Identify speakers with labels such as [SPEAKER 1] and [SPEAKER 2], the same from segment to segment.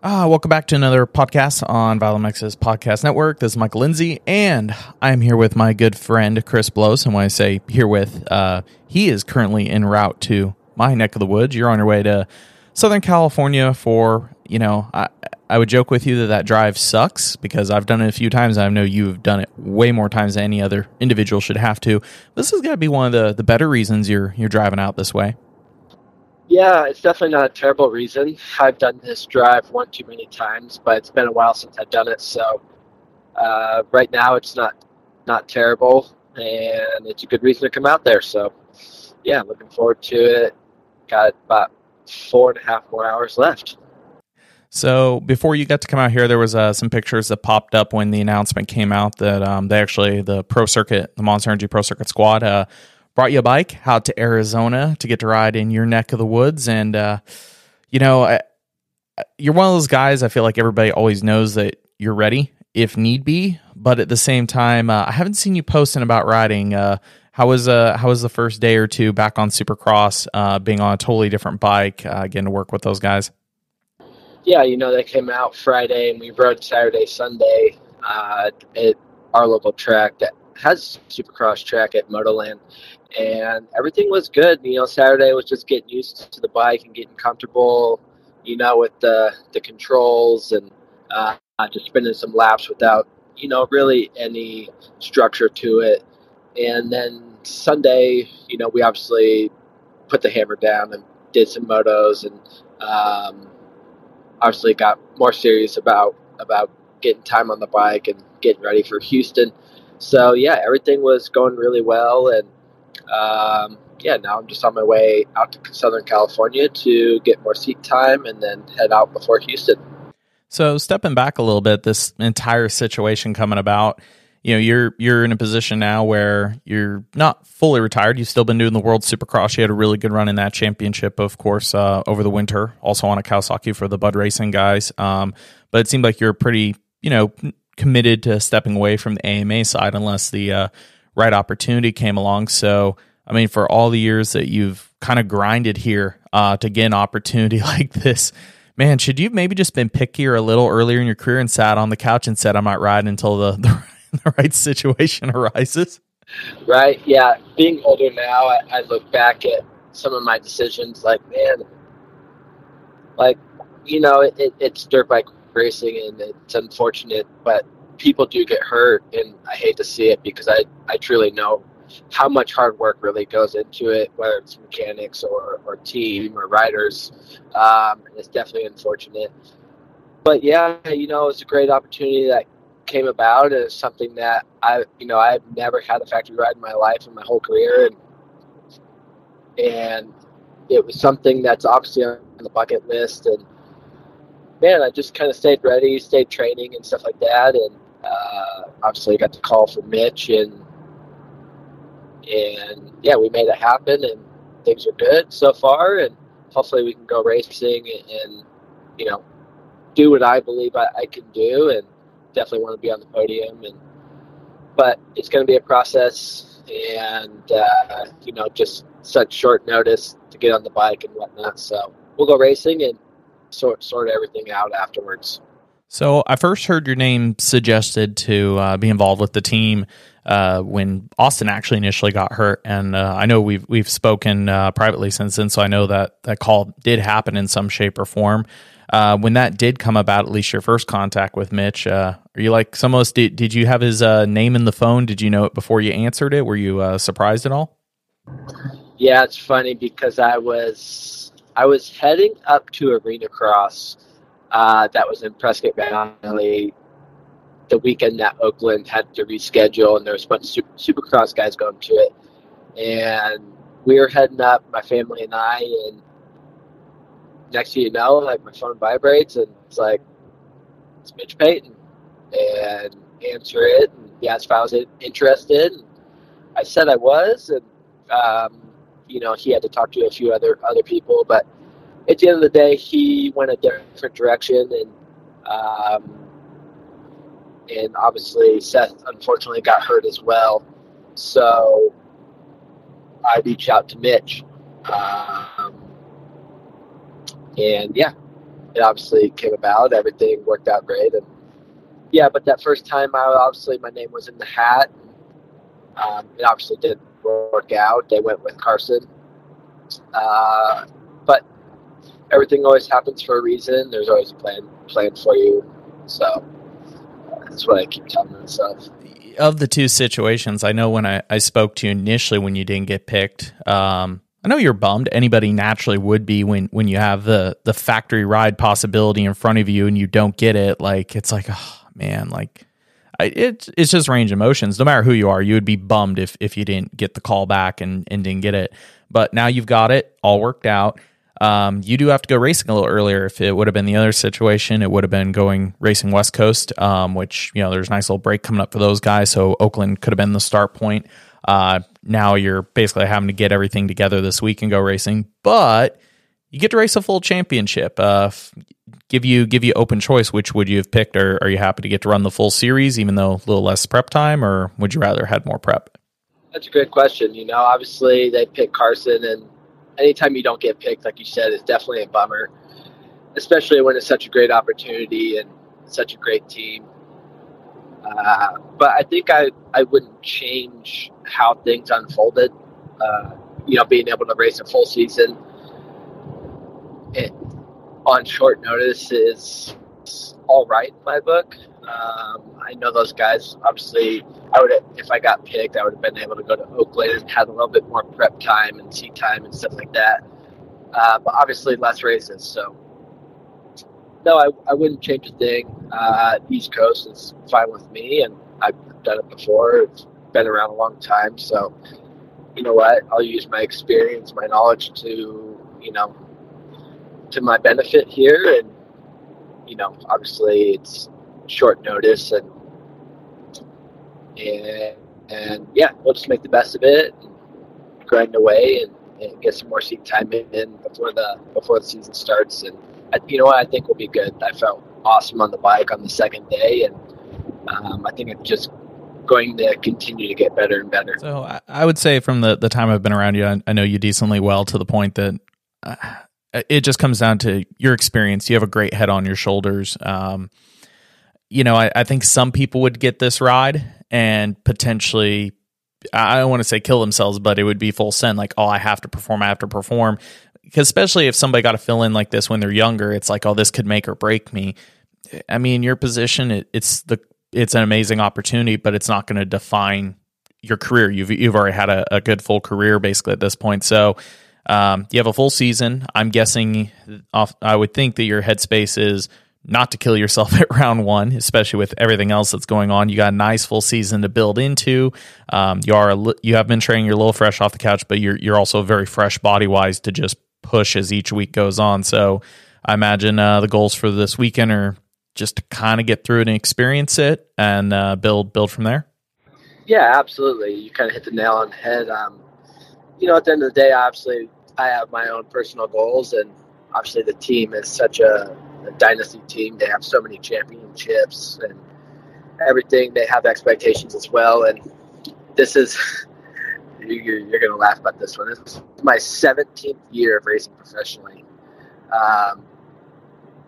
[SPEAKER 1] Ah, welcome back to another podcast on Vital MX's podcast network. This is Michael Lindsay, and I'm here with my good friend Chris Blose. And when I say here with, uh, he is currently en route to my neck of the woods. You're on your way to Southern California for, you know, I, I would joke with you that that drive sucks because I've done it a few times. I know you've done it way more times than any other individual should have to. This has got to be one of the, the better reasons you're you're driving out this way.
[SPEAKER 2] Yeah, it's definitely not a terrible reason. I've done this drive one too many times, but it's been a while since I've done it. So uh, right now, it's not not terrible, and it's a good reason to come out there. So yeah, looking forward to it. Got about four and a half more hours left.
[SPEAKER 1] So before you got to come out here, there was uh, some pictures that popped up when the announcement came out that um, they actually the Pro Circuit, the Monster Energy Pro Circuit squad. Uh, brought you a bike out to Arizona to get to ride in your neck of the woods. And, uh, you know, I, you're one of those guys, I feel like everybody always knows that you're ready if need be. But at the same time, uh, I haven't seen you posting about riding. Uh, how was uh how was the first day or two back on Supercross, uh, being on a totally different bike, uh, getting to work with those guys?
[SPEAKER 2] Yeah, you know they came out Friday and we rode Saturday, Sunday uh, at our local track that has Supercross track at Motoland, and everything was good. You know, Saturday was just getting used to the bike and getting comfortable, you know, with the the controls and uh, just spinning some laps without, you know, really any structure to it. And then Sunday, you know, we obviously put the hammer down and did some motos and um, obviously got more serious about about getting time on the bike and getting ready for Houston. So yeah, everything was going really well and um, yeah, now I'm just on my way out to Southern California to get more seat time and then head out before Houston.
[SPEAKER 1] So stepping back a little bit, this entire situation coming about, you know, you're you're in a position now where you're not fully retired. You've still been doing the World Supercross. You had a really good run in that championship, of course, uh, over the winter. Also on a Kawasaki for the Bud Racing guys. Um, but it seemed like you're pretty, you know, committed to stepping away from the AMA side unless the uh, right opportunity came along. So, I mean, for all the years that you've kind of grinded here uh, to get an opportunity like this, man, should you maybe just been pickier a little earlier in your career and sat on the couch and said, I might ride until the, the, the right situation arises?
[SPEAKER 2] Right. Yeah. Being older now, I, I look back at some of my decisions like, man, like, you know, it, it, it's dirt bike racing and it's unfortunate, but people do get hurt, and I hate to see it because I, I truly know how much hard work really goes into it, whether it's mechanics or, or team or riders. Um, it's definitely unfortunate. But yeah, you know, it's a great opportunity that came about. It's something that I, you know, I've never had a factory ride in my life in my whole career. And, and it was something that's obviously on the bucket list. And man, I just kind of stayed ready, stayed training and stuff like that. And uh, obviously, got the call from Mitch, and and yeah, we made it happen, and things are good so far, and hopefully we can go racing and, and you know do what I believe I, I can do, and definitely want to be on the podium, and but it's going to be a process, and uh, you know just such short notice to get on the bike and whatnot. So we'll go racing and sort sort everything out afterwards.
[SPEAKER 1] So I first heard your name suggested to uh, be involved with the team uh, when Austin actually initially got hurt, and uh, I know we've we've spoken uh, privately since then, so I know that that call did happen in some shape or form. Uh, when that did come about, at least your first contact with Mitch, uh, are you like some of us? Did, did you have his name in the phone? Did you know it before you answered it? Were you surprised at all?
[SPEAKER 2] Yeah, it's funny because I was I was heading up to Arena Cross uh, that was in Prescott Valley the weekend that Oakland had to reschedule, and there was a bunch of super, Supercross guys going to it. And we were heading up, my family and I, and next thing you know, like my phone vibrates, and it's like, it's Mitch Payton. And answer it, and he asked if I was interested. And I said I was, and um, you know, he had to talk to a few other other people, but at the end of the day, he went a different direction, and um, and obviously Seth unfortunately got hurt as well. So I reached out to Mitch, um, and yeah, it obviously came about. Everything worked out great, and yeah. But that first time, I obviously my name was in the hat. Um, it obviously didn't work out. They went with Carson, uh, everything always happens for a reason. There's always a plan plan for you. So that's what I keep telling myself.
[SPEAKER 1] Of the two situations, I know when I, I spoke to you initially when you didn't get picked, um, I know you're bummed. Anybody naturally would be when when you have the the factory ride possibility in front of you and you don't get it. Like it's like, oh man, like I, it, it's just range of emotions. No matter who you are, you would be bummed if if you didn't get the call back and and didn't get it. But now you've got it all worked out. Um, you do have to go racing a little earlier. If it would have been the other situation, it would have been going racing West Coast, um, which you know there's a nice little break coming up for those guys. So Oakland could have been the start point. Uh, now you're basically having to get everything together this week and go racing, but you get to race a full championship. Uh, give you give you open choice. Which would you have picked? Or are you happy to get to run the full series, even though a little less prep time, or would you rather have had more prep?
[SPEAKER 2] That's a great question. You know, obviously they picked Carson, and anytime you don't get picked, like you said, is definitely a bummer, especially when it's such a great opportunity and such a great team. Uh, but I think I, I wouldn't change how things unfolded. Uh, you know, being able to race a full season it, on short notice is all right in my book. Um, I know those guys. Obviously, I would if I got picked, I would have been able to go to Oakland and had a little bit more prep time and seat time and stuff like that. Uh, but obviously, less races. So, no, I, I wouldn't change a thing. Uh, East Coast is fine with me, and I've done it before. It's been around a long time, so you know what? I'll use my experience, my knowledge to you know to my benefit here, and you know, obviously, it's short notice and and and yeah, we'll just make the best of it, and grind away, and, and get some more seat time in before the before the season starts. And I, you know what, I think we'll be good. I felt awesome on the bike on the second day, and um, I think it's just going to continue to get better and better.
[SPEAKER 1] So I would say from the the time I've been around you, I, I know you decently well to the point that. Uh, it just comes down to your experience. You have a great head on your shoulders. Um, you know, I, I think some people would get this ride and potentially I don't want to say kill themselves, but it would be full send. Like, oh, I have to perform, I have to perform. Because especially if somebody got to fill in like this when they're younger, it's like, oh, this could make or break me. I mean, your position, it, it's the it's an amazing opportunity, but it's not going to define your career. You've you've already had a, a, good full career basically at this point. So um, you have a full season. I'm guessing. Off, I would think that your headspace is not to kill yourself at round one, especially with everything else that's going on. You got a nice full season to build into. Um, you are a, you have been training. You're a little fresh off the couch, but you're you're also very fresh body wise to just push as each week goes on. So I imagine uh, the goals for this weekend are just to kind of get through it and experience it and uh, build build from there.
[SPEAKER 2] Yeah, absolutely. You kind of hit the nail on the head. Um, you know, at the end of the day, obviously, I have my own personal goals, and obviously, the team is such a a dynasty team. They have so many championships and everything. They have expectations as well. And this is, you're, you're going to laugh about this one. This is my 17th year of racing professionally. Um,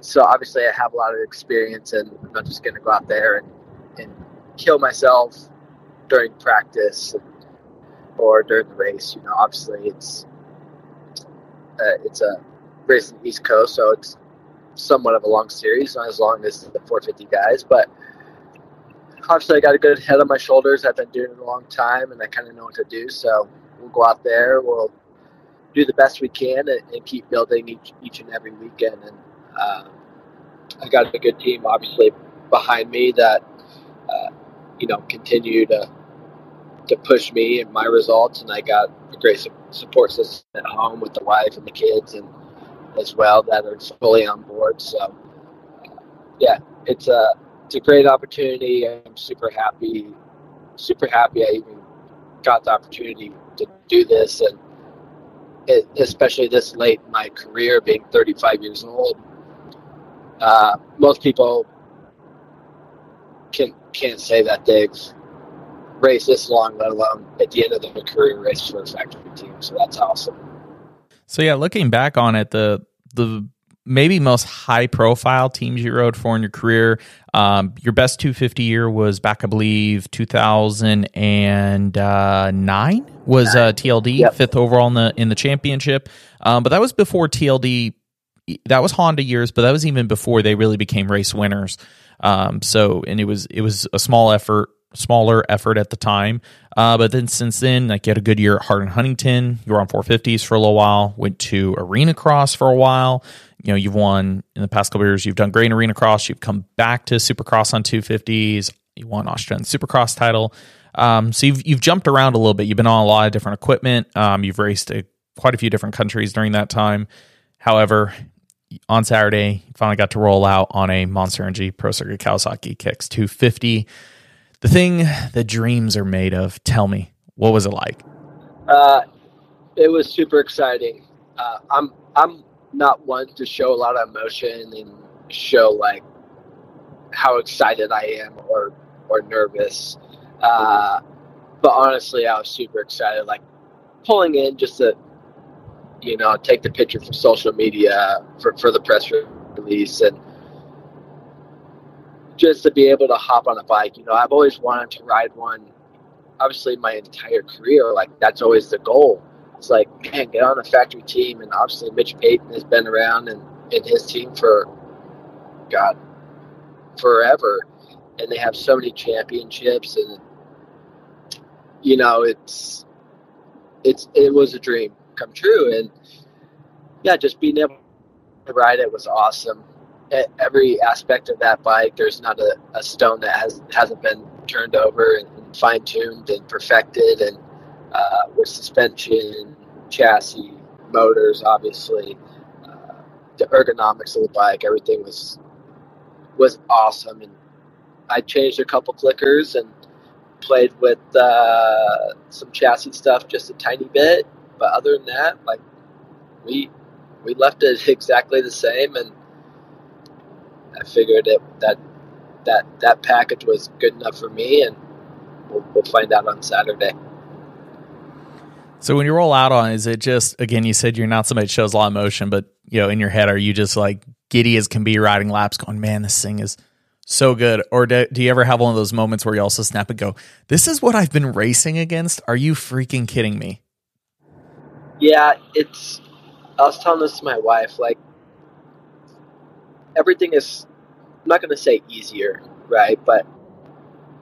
[SPEAKER 2] so obviously, I have a lot of experience, and I'm not just going to go out there and, and kill myself during practice or during the race. You know, obviously, it's uh, it's a race in the East Coast, so it's somewhat of a long series, not as long as the 450 guys, but obviously I got a good head on my shoulders. I've been doing it a long time, and I kind of know what to do. So we'll go out there, we'll do the best we can, and, and keep building each each and every weekend. And um, I got a good team, obviously, behind me that uh, you know continue to to push me and my results. And I got a great support system at home with the wife and the kids, and as well that are fully on board. So, yeah, it's a it's a great opportunity. I'm super happy, super happy I even got the opportunity to do this, and it, especially this late in my career, being 35 years old. Uh, most people can can't say that they've raced this long, let alone at the end of their career race for a factory team. So that's awesome.
[SPEAKER 1] So yeah, looking back on it, the the maybe most high profile teams you rode for in your career. Um, your best 250 year was back, I believe, 2009 was uh, TLD yep. fifth overall in the in the championship. Um, but that was before TLD. That was Honda years, but that was even before they really became race winners. Um, so and it was it was a small effort, smaller effort at the time. Uh, but then since then, like you had a good year at Hart and Huntington. You were on 450s for a little while. Went to Arena Cross for a while you know you've won in the past couple years. You've done great in arena cross. You've come back to Supercross on 250s. You won Australian Supercross title. Um, so you've you've jumped around a little bit. You've been on a lot of different equipment. Um, you've raced a, quite a few different countries during that time. However, on Saturday, you finally got to roll out on a Monster Energy Pro Circuit Kawasaki Kicks 250. The thing that dreams are made of. Tell me, what was it like?
[SPEAKER 2] Uh, it was super exciting. Uh, I'm I'm not one to show a lot of emotion and show like how excited I am or or nervous. Uh, but honestly, I was super excited. Like pulling in just to you know take the picture for social media for for the press release and just to be able to hop on a bike. You know, I've always wanted to ride one. Obviously, my entire career, like that's always the goal it's like, man, get on a factory team. And obviously, Mitch Payton has been around and in his team for, God, forever. And they have so many championships. And, you know, it's, it's, it was a dream come true. And yeah, just being able to ride it was awesome. Every aspect of that bike, there's not a, a stone that has, hasn't been turned over and fine tuned and perfected. And, uh, with suspension, chassis, motors, obviously, uh, the ergonomics of the bike, everything was was awesome. And I changed a couple clickers and played with uh, some chassis stuff just a tiny bit. But other than that, like we we left it exactly the same, and I figured it that that that package was good enough for me, and we'll, we'll find out on Saturday.
[SPEAKER 1] So when you roll out on, is it just again? You said you're not somebody that shows a lot of emotion, but you know, in your head, are you just like giddy as can be, riding laps, going, "Man, this thing is so good"? Or do, do you ever have one of those moments where you also snap and go, "This is what I've been racing against"? Are you freaking kidding me?
[SPEAKER 2] Yeah, it's. I was telling this to my wife. Like everything is. I'm not going to say easier, right? But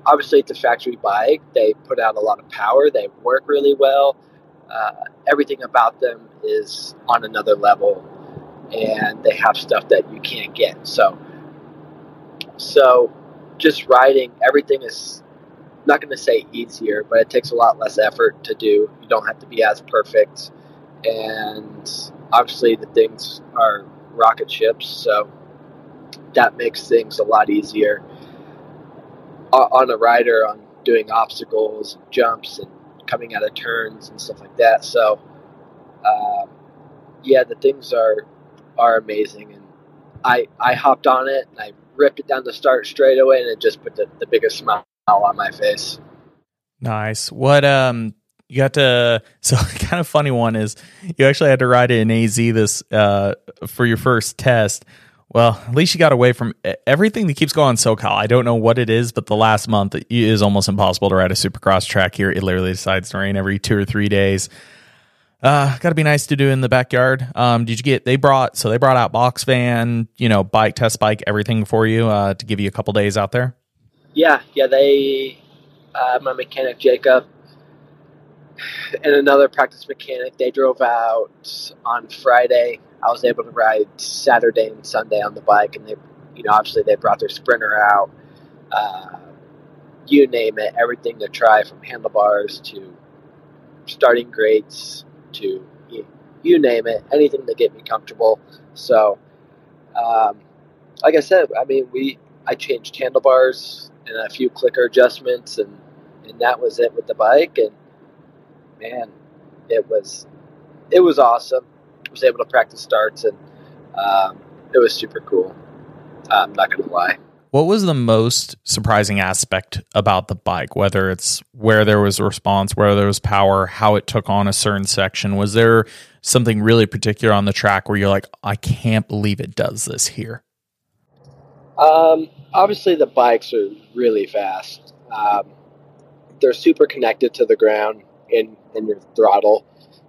[SPEAKER 2] obviously, it's a factory bike. They put out a lot of power. They work really well uh, everything about them is on another level, and they have stuff that you can't get. So, so just riding, everything is not going to say easier, but it takes a lot less effort to do. You don't have to be as perfect, and obviously the things are rocket ships, so that makes things a lot easier on a rider on doing obstacles, and jumps, and coming out of turns and stuff like that. So, um, yeah, the things are are amazing, and I I hopped on it and I ripped it down the start straight away, and it just put the, the biggest smile on my face.
[SPEAKER 1] Nice. What um you got to so kind of funny one is you actually had to ride it in AZ this uh for your first test. Well, at least you got away from everything that keeps going SoCal. I don't know what it is, but the last month it is almost impossible to ride a supercross track here. It literally decides to rain every two or three days. Uh, got to be nice to do in the backyard. Um, did you get? They brought so they brought out box van, you know, bike test bike, everything for you uh, to give you a couple days out there.
[SPEAKER 2] Yeah, yeah. They, uh, my mechanic Jacob, and another practice mechanic. They drove out on Friday I was able to ride Saturday and Sunday on the bike, and they, you know, obviously they brought their sprinter out. Uh, you name it, everything to try from handlebars to starting grates to you, you name it, anything to get me comfortable. So, um, like I said, I mean, we I changed handlebars and a few clicker adjustments, and and that was it with the bike. And man, it was it was awesome was able to practice starts, and um, it was super cool. I'm not going to lie.
[SPEAKER 1] What was the most surprising aspect about the bike? Whether it's where there was a response, where there was power, how it took on a certain section. Was there something really particular on the track where you're like, I can't believe it does this here?
[SPEAKER 2] Um, obviously, the bikes are really fast. Um, they're super connected to the ground in in your throttle.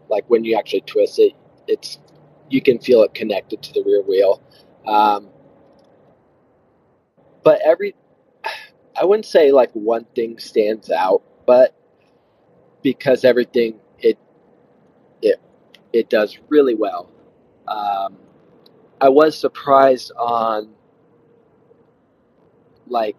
[SPEAKER 2] Like when you actually twist it, it's you can feel it connected to the rear wheel. Um, but every, I wouldn't say like one thing stands out, but because everything it it it does really well. Um, I was surprised on like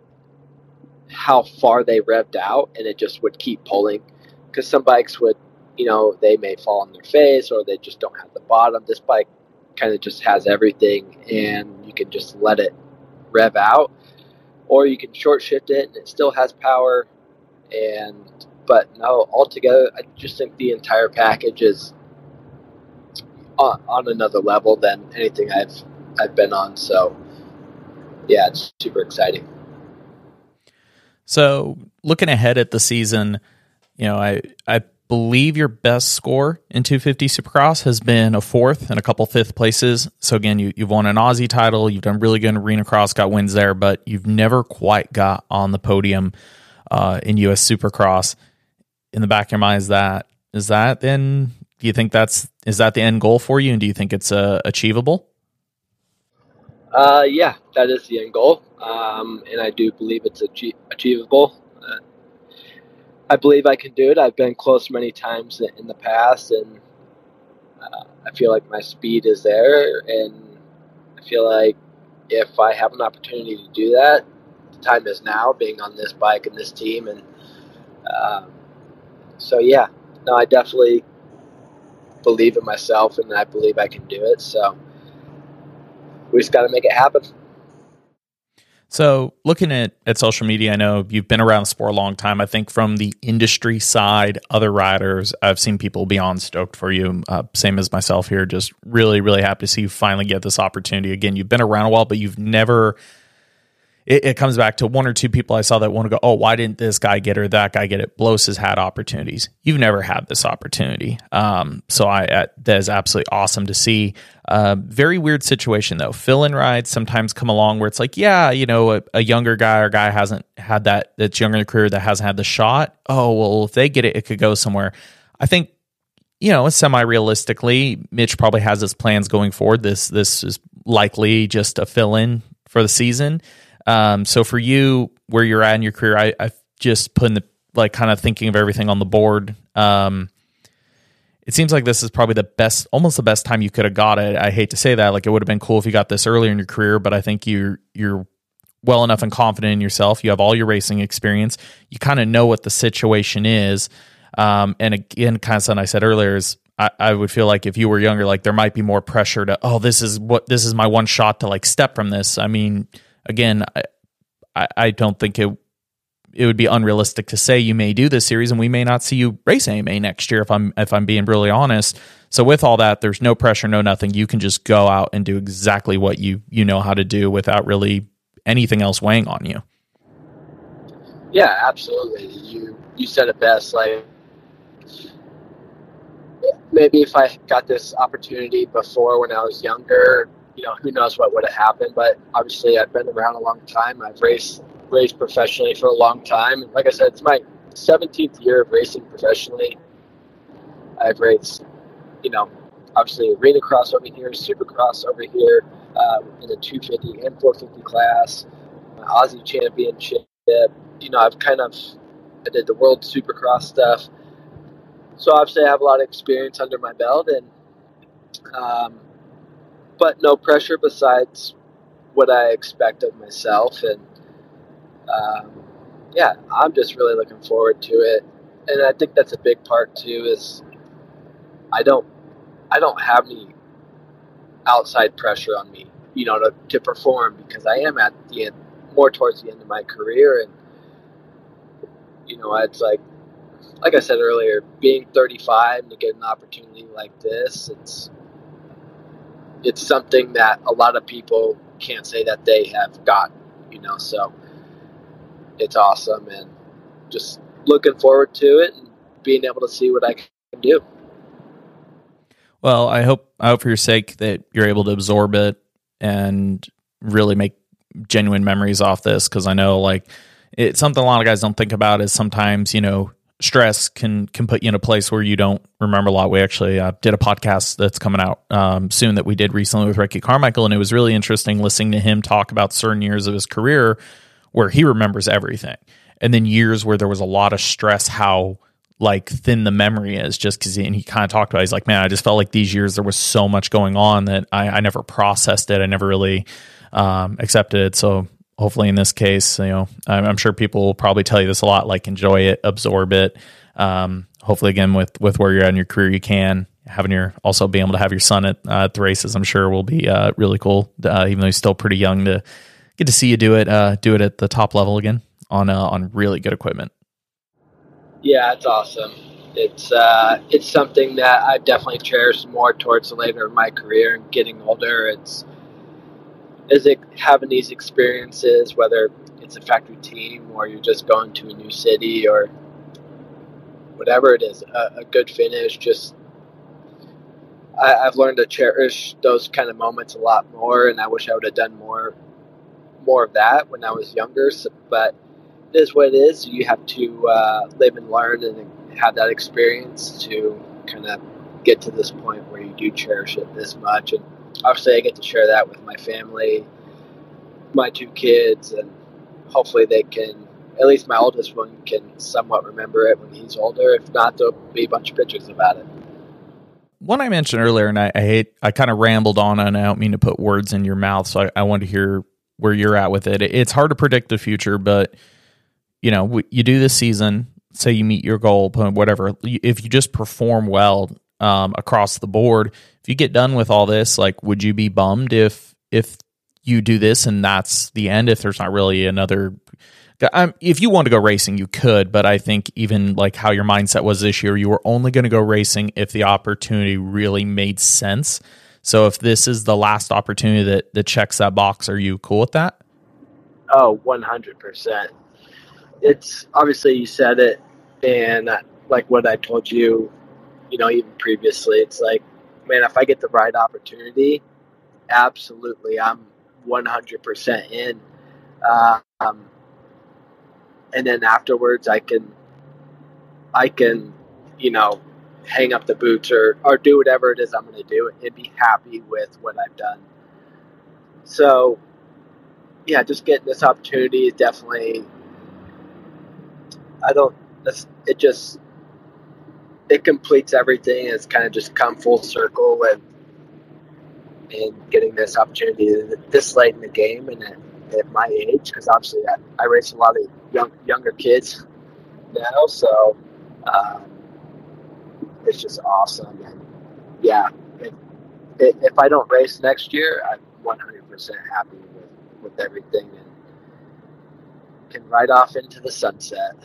[SPEAKER 2] how far they revved out, and it just would keep pulling. Because some bikes would, you know, they may fall on their face or they just don't have the bottom. This bike kind of just has everything, and you can just let it rev out, or you can short shift it, and it still has power. And but no, altogether, I just think the entire package is on, on another level than anything I've I've been on. So yeah, it's super exciting.
[SPEAKER 1] So looking ahead at the season, you know, I I believe your best score in 250 Supercross has been a fourth and a couple fifth places. So again, you, you've won an Aussie title, you've done really good in Arena Cross, got wins there, but you've never quite got on the podium uh, in US Supercross. In the back of your mind, is that is that then? Do you think that's is that the end goal for you, and do you think it's uh, achievable?
[SPEAKER 2] Uh, yeah, that is the end goal, um, and I do believe it's achie- achievable. I believe I can do it. I've been close many times in the past, and uh, I feel like my speed is there, and I feel like if I have an opportunity to do that, the time is now, being on this bike and this team, and um, so yeah, no, I definitely believe in myself, and I believe I can do it. So we just got to make it happen.
[SPEAKER 1] So, looking at, at social media, I know you've been around the sport a long time. I think from the industry side, other riders, I've seen people beyond stoked for you. Uh, same as myself here. Just really, really happy to see you finally get this opportunity. Again, you've been around a while, but you've never it, it, comes back to one or two people I saw that want to go, oh, why didn't this guy get or that guy get it? Blose has had opportunities. You've never had this opportunity. Um, so I uh, that is absolutely awesome to see. Uh, very weird situation though. Fill in rides sometimes come along where it's like, yeah, you know, a, a, younger guy or guy hasn't had that that's younger in the career that hasn't had the shot. Oh well, if they get it, it could go somewhere. I think you know, semi realistically, Mitch probably has his plans going forward. This this is likely just a fill in for the season. Um, so for you, where you're at in your career, I, I just putting the like kind of thinking of everything on the board. Um, it seems like this is probably the best, almost the best time you could have got it. I hate to say that, like it would have been cool if you got this earlier in your career, but I think you're you're well enough and confident in yourself. You have all your racing experience. You kind of know what the situation is. Um, and again, kind of something I said earlier is I, I, would feel like if you were younger, like there might be more pressure to, oh, this is what this is my one shot to like step from this. I mean, again, I, I don't think it it would be unrealistic to say you may do this series and we may not see you race AMA next year if I'm if I'm being really honest. So with all that, there's no pressure, no nothing. You can just go out and do exactly what you you know how to do without really anything else weighing on you.
[SPEAKER 2] Yeah, absolutely. You you said it best. Like maybe if I got this opportunity before when I was younger, you know, who knows what would have happened. But obviously, I've been around a long time. I've raced raced professionally for a long time. Like I said, it's my 17th year of racing professionally. I've raced, you know, obviously arena cross over here, supercross over here, um, in the 250 and 450 class, Aussie championship. You know, I've kind of I did the world supercross stuff. So obviously, I have a lot of experience under my belt, and um, but no pressure besides what I expect of myself. And um, yeah, I'm just really looking forward to it. And I think that's a big part too. Is I don't I don't have any outside pressure on me, you know, to, to perform because I am at the end, more towards the end of my career, and you know, it's like like I said earlier, being 35 and to get an opportunity like this, it's it's something that a lot of people can't say that they have got you know. So it's awesome, and just looking forward to it and being able to see what I can do.
[SPEAKER 1] Well, I hope I hope for your sake that you're able to absorb it and really make genuine memories off this because I know like it's something a lot of guys don't think about is sometimes you know stress can can put you in a place where you don't remember a lot. We actually uh, did a podcast that's coming out um, soon that we did recently with Ricky Carmichael, and it was really interesting listening to him talk about certain years of his career where he remembers everything, and then years where there was a lot of stress. How like thin the memory is just because and he kind of talked about it. he's like man i just felt like these years there was so much going on that i, I never processed it i never really um, accepted it so hopefully in this case you know I'm, I'm, sure people will probably tell you this a lot like enjoy it absorb it um, hopefully again with with where you're at in your career you can having your also being able to have your son at, uh, at the races i'm sure will be uh, really cool uh, even though he's still pretty young to get to see you do it uh, do it at the top level again on uh, on really good equipment
[SPEAKER 2] yeah, it's awesome. It's uh, it's something that I've definitely cherished more towards the later of my career and getting older. It's is it having these experiences, whether it's a factory team or you're just going to a new city or whatever it is, a, a good finish. Just I, I've learned to cherish those kind of moments a lot more, and I wish I would have done more more of that when I was younger. So, but it is what it is. You have to uh, live and learn and have that experience to kind of get to this point where you do cherish it this much. And obviously, I get to share that with my family, my two kids, and hopefully they can. At least my oldest one can somewhat remember it when he's older. If not, there'll be a bunch of pictures about it.
[SPEAKER 1] One I mentioned earlier, and I, I hate, I kind of rambled on, and I don't mean to put words in your mouth, so I, I want to hear where you're at with it. It's hard to predict the future, but you know, you do this season, say you meet your goal, whatever. If you just perform well um, across the board, if you get done with all this, like, would you be bummed if if you do this and that's the end? If there's not really another, um, if you want to go racing, you could, but I think even like how your mindset was this year, you were only going to go racing if the opportunity really made sense. So if this is the last opportunity that that checks that box, are you cool with that?
[SPEAKER 2] Oh, 100% it's obviously you said it, and like what I told you, you know, even previously, it's like, man, if I get the right opportunity, absolutely, I'm 100% in. Uh, um, and then afterwards, I can, I can, you know, hang up the boots or or do whatever it is I'm going to do and be happy with what I've done. So, yeah, just getting this opportunity is definitely I don't. it just it completes everything. It's kind of just come full circle and and getting this opportunity this late in the game and at, at my age because obviously I, I, race a lot of young younger kids now, so um, it's just awesome. And yeah, if, if I don't race next year, I'm 100% happy with with everything and can ride off into the sunset.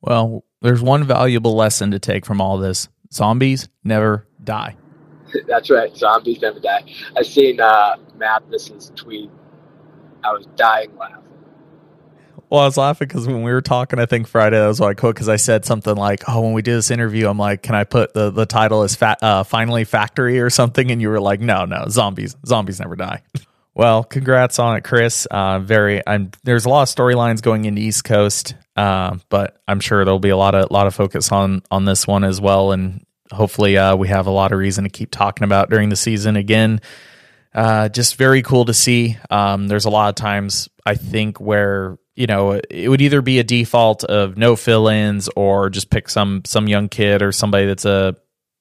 [SPEAKER 1] Well, there's one valuable lesson to take from all this zombies never die.
[SPEAKER 2] That's right. Zombies never die. I seen uh, Matthes's tweet. I was dying laughing.
[SPEAKER 1] Well, I was laughing because when we were talking, I think Friday, that was I quote because I said something like, "Oh, when we do this interview, I'm like, can I put the the title as fat, uh, finally factory or something?" And you were like, "No, no, zombies, zombies never die." Well, congrats on it, Chris. Uh, very. I'm, there's a lot of storylines going into East Coast, uh, but I'm sure there'll be a lot of lot of focus on on this one as well, and hopefully uh, we have a lot of reason to keep talking about during the season again. Uh, just very cool to see. Um, there's a lot of times I think where you know it would either be a default of no fill-ins or just pick some some young kid or somebody that's a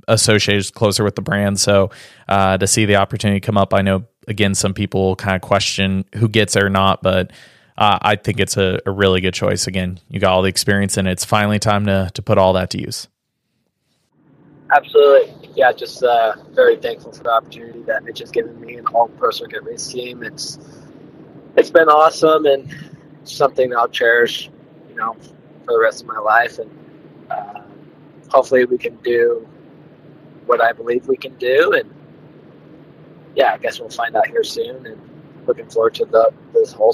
[SPEAKER 1] associated closer with the brand. So uh, to see the opportunity come up, I know again, some people kind of question who gets it or not, but uh, I think it's a, a, really good choice. Again, you got all the experience, and it's finally time to to put all that to use.
[SPEAKER 2] Absolutely, yeah. Just uh, very thankful for the opportunity that Mitch has given me and all Pro Circuit Race team. It's it's been awesome and something I'll cherish, you know, for the rest of my life. And uh, hopefully, we can do what I believe we can do and yeah, I guess we'll find out here soon. And looking forward to the this whole